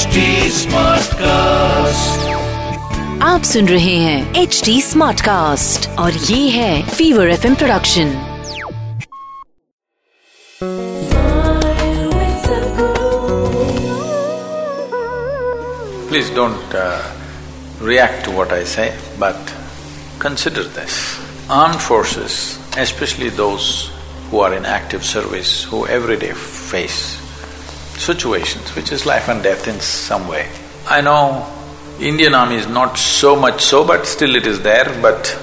HD Smartcast. आप सुन रहे हैं एच डी स्मार्ट कास्ट और ये है fever F production Please don't uh, react to what I say, but consider this. Armed forces, especially those who are in active service, who every day face situations which is life and death in some way. I know Indian army is not so much so, but still it is there, but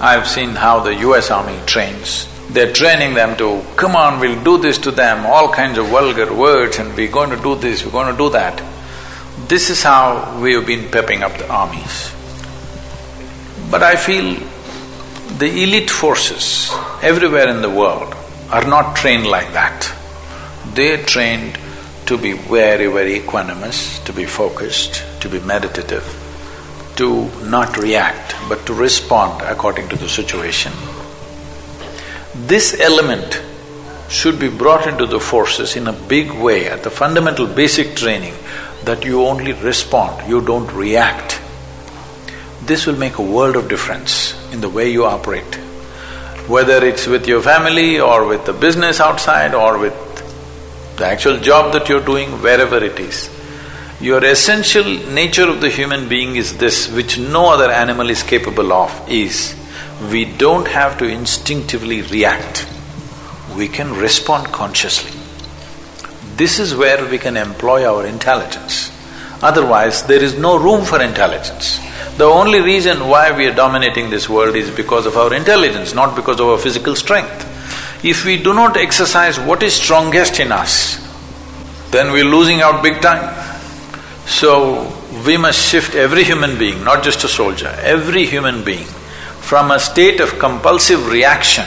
I've seen how the US army trains. They're training them to, come on, we'll do this to them, all kinds of vulgar words and we're going to do this, we're going to do that. This is how we have been pepping up the armies. But I feel the elite forces everywhere in the world are not trained like that. They're trained to be very, very equanimous, to be focused, to be meditative, to not react, but to respond according to the situation. This element should be brought into the forces in a big way at the fundamental basic training that you only respond, you don't react. This will make a world of difference in the way you operate. Whether it's with your family or with the business outside or with the actual job that you're doing, wherever it is. Your essential nature of the human being is this, which no other animal is capable of, is we don't have to instinctively react. We can respond consciously. This is where we can employ our intelligence. Otherwise, there is no room for intelligence. The only reason why we are dominating this world is because of our intelligence, not because of our physical strength. If we do not exercise what is strongest in us, then we're losing out big time. So, we must shift every human being, not just a soldier, every human being, from a state of compulsive reaction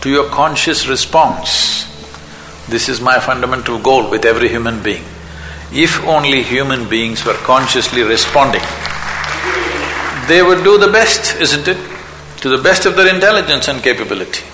to your conscious response. This is my fundamental goal with every human being. If only human beings were consciously responding, they would do the best, isn't it? To the best of their intelligence and capability.